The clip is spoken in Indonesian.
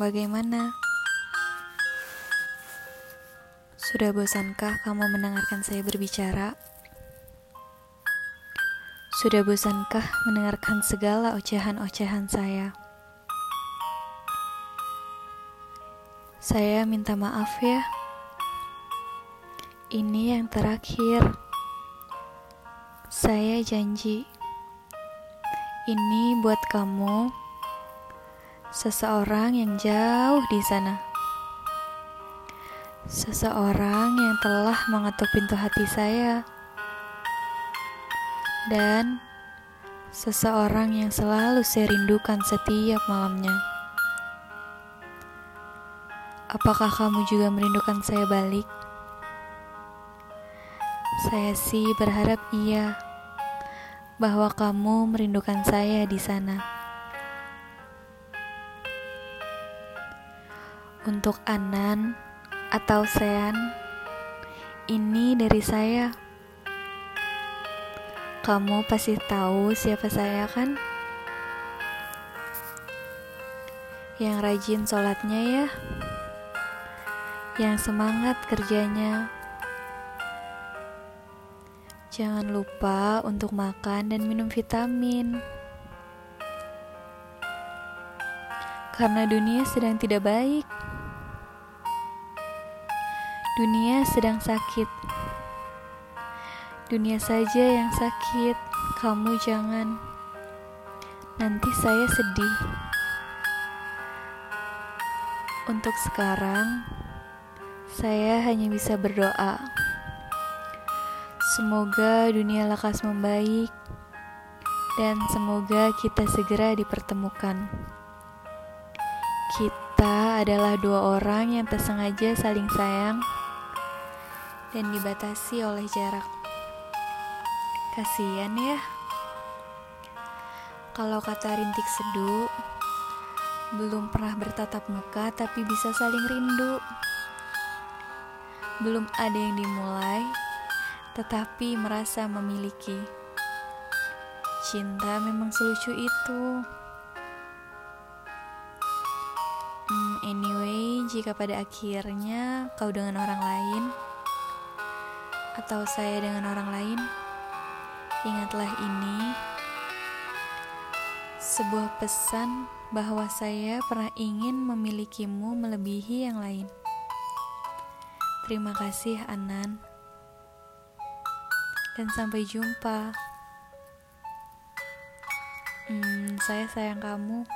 bagaimana? Sudah bosankah kamu mendengarkan saya berbicara? Sudah bosankah mendengarkan segala ocehan-ocehan saya? Saya minta maaf ya. Ini yang terakhir. Saya janji. Ini buat kamu, seseorang yang jauh di sana. Seseorang yang telah mengetuk pintu hati saya. Dan seseorang yang selalu saya rindukan setiap malamnya. Apakah kamu juga merindukan saya balik? Saya sih berharap iya, bahwa kamu merindukan saya di sana. Untuk Anan atau Sean, ini dari saya. Kamu pasti tahu siapa saya kan? Yang rajin sholatnya ya, yang semangat kerjanya Jangan lupa untuk makan dan minum vitamin. Karena dunia sedang tidak baik. Dunia sedang sakit. Dunia saja yang sakit, kamu jangan. Nanti saya sedih. Untuk sekarang, saya hanya bisa berdoa. Semoga dunia lekas membaik dan semoga kita segera dipertemukan. Kita adalah dua orang yang tersengaja saling sayang dan dibatasi oleh jarak. Kasihan ya. Kalau kata rintik seduh, belum pernah bertatap muka tapi bisa saling rindu. Belum ada yang dimulai, tetapi merasa memiliki. Cinta memang selucu itu. Hmm, anyway, jika pada akhirnya kau dengan orang lain, atau saya dengan orang lain, ingatlah ini sebuah pesan bahwa saya pernah ingin memilikimu melebihi yang lain. Terima kasih, Anan dan sampai jumpa. Hmm, saya sayang kamu.